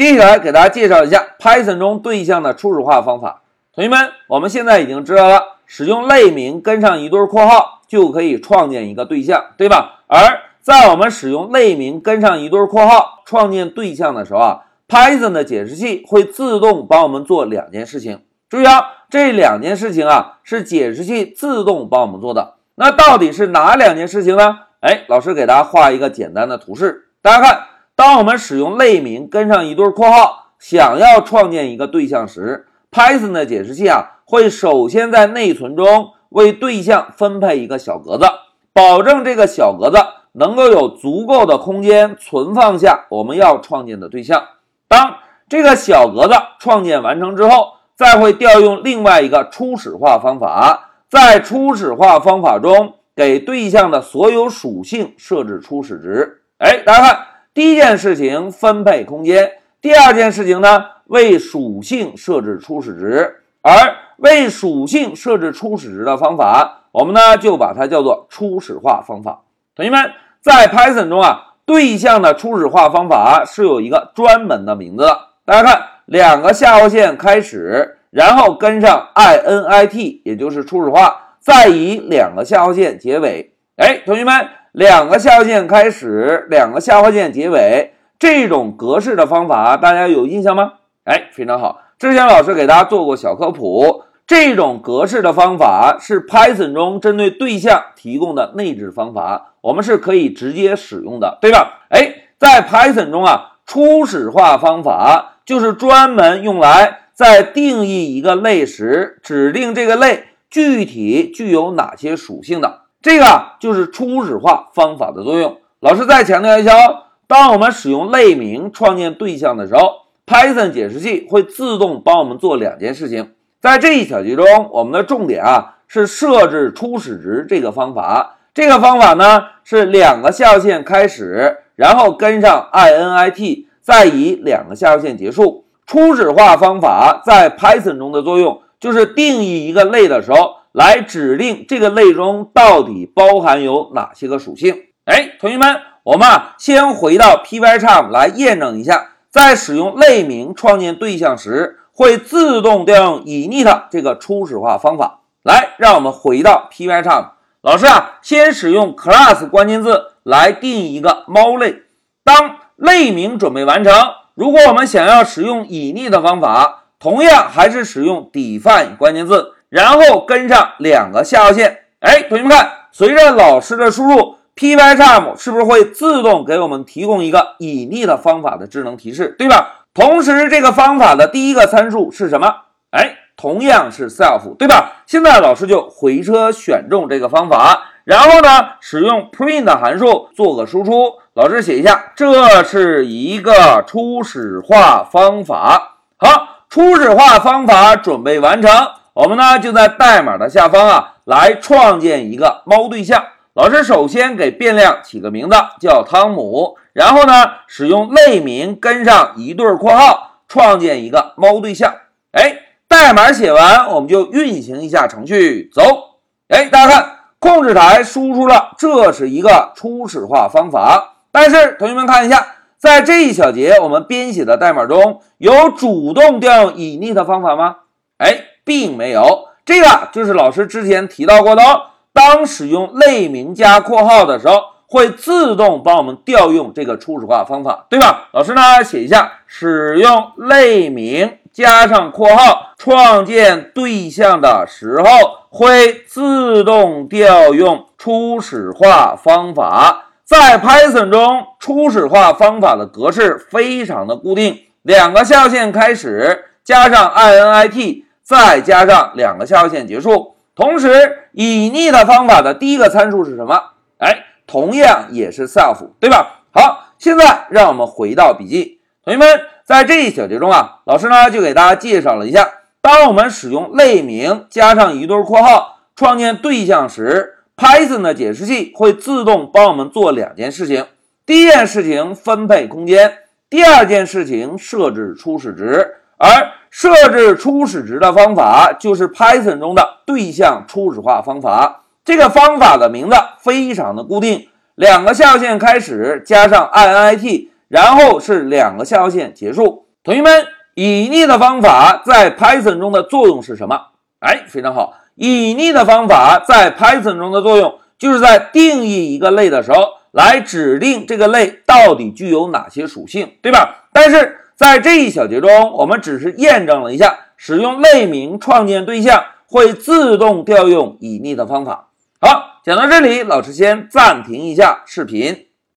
接下来给大家介绍一下 Python 中对象的初始化方法。同学们，我们现在已经知道了，使用类名跟上一对括号就可以创建一个对象，对吧？而在我们使用类名跟上一对括号创建对象的时候啊，Python 的解释器会自动帮我们做两件事情。注意啊，这两件事情啊是解释器自动帮我们做的。那到底是哪两件事情呢？哎，老师给大家画一个简单的图示，大家看，当我们使用类名跟上一对括号，想要创建一个对象时，Python 的解释器啊会首先在内存中为对象分配一个小格子，保证这个小格子能够有足够的空间存放下我们要创建的对象。当这个小格子创建完成之后，再会调用另外一个初始化方法，在初始化方法中给对象的所有属性设置初始值。哎，大家看，第一件事情分配空间，第二件事情呢为属性设置初始值，而为属性设置初始值的方法，我们呢就把它叫做初始化方法。同学们，在 Python 中啊，对象的初始化方法是有一个专门的名字的。大家看。两个下划线开始，然后跟上 init，也就是初始化，再以两个下划线结尾。哎，同学们，两个下划线开始，两个下划线结尾，这种格式的方法大家有印象吗？哎，非常好，之前老师给大家做过小科普，这种格式的方法是 Python 中针对对象提供的内置方法，我们是可以直接使用的，对吧？哎，在 Python 中啊，初始化方法。就是专门用来在定义一个类时，指定这个类具体具有哪些属性的，这个就是初始化方法的作用。老师再强调一下哦，当我们使用类名创建对象的时候，Python 解释器会自动帮我们做两件事情。在这一小节中，我们的重点啊是设置初始值这个方法。这个方法呢是两个下划线开始，然后跟上 init。再以两个下划线结束。初始化方法在 Python 中的作用，就是定义一个类的时候，来指定这个类中到底包含有哪些个属性。哎，同学们，我们啊先回到 Pycharm 来验证一下，在使用类名创建对象时，会自动调用 init 这个初始化方法。来，让我们回到 Pycharm，老师啊，先使用 class 关键字来定义一个猫类。当类名准备完成。如果我们想要使用隐匿的方法，同样还是使用 define 关键字，然后跟上两个下划线。哎，同学们看，随着老师的输入，Pycharm 是不是会自动给我们提供一个隐匿的方法的智能提示，对吧？同时，这个方法的第一个参数是什么？哎，同样是 self，对吧？现在老师就回车选中这个方法。然后呢，使用 print 函数做个输出。老师写一下，这是一个初始化方法。好，初始化方法准备完成。我们呢就在代码的下方啊，来创建一个猫对象。老师首先给变量起个名字，叫汤姆。然后呢，使用类名跟上一对括号，创建一个猫对象。哎，代码写完，我们就运行一下程序，走。哎，大家看。控制台输出了，这是一个初始化方法。但是同学们看一下，在这一小节我们编写的代码中有主动调用 init 方法吗？哎，并没有。这个就是老师之前提到过的哦。当使用类名加括号的时候，会自动帮我们调用这个初始化方法，对吧？老师呢写一下，使用类名。加上括号，创建对象的时候会自动调用初始化方法。在 Python 中，初始化方法的格式非常的固定，两个下线开始，加上 init，再加上两个下划线结束。同时以逆的方法的第一个参数是什么？哎，同样也是 self，对吧？好，现在让我们回到笔记，同学们。在这一小节中啊，老师呢就给大家介绍了一下，当我们使用类名加上一对括号创建对象时，Python 的解释器会自动帮我们做两件事情。第一件事情分配空间，第二件事情设置初始值。而设置初始值的方法就是 Python 中的对象初始化方法。这个方法的名字非常的固定，两个下划线开始加上 init。然后是两个下划线结束，同学们，隐匿的方法在 Python 中的作用是什么？哎，非常好，隐匿的方法在 Python 中的作用就是在定义一个类的时候，来指定这个类到底具有哪些属性，对吧？但是在这一小节中，我们只是验证了一下，使用类名创建对象会自动调用隐匿的方法。好，讲到这里，老师先暂停一下视频。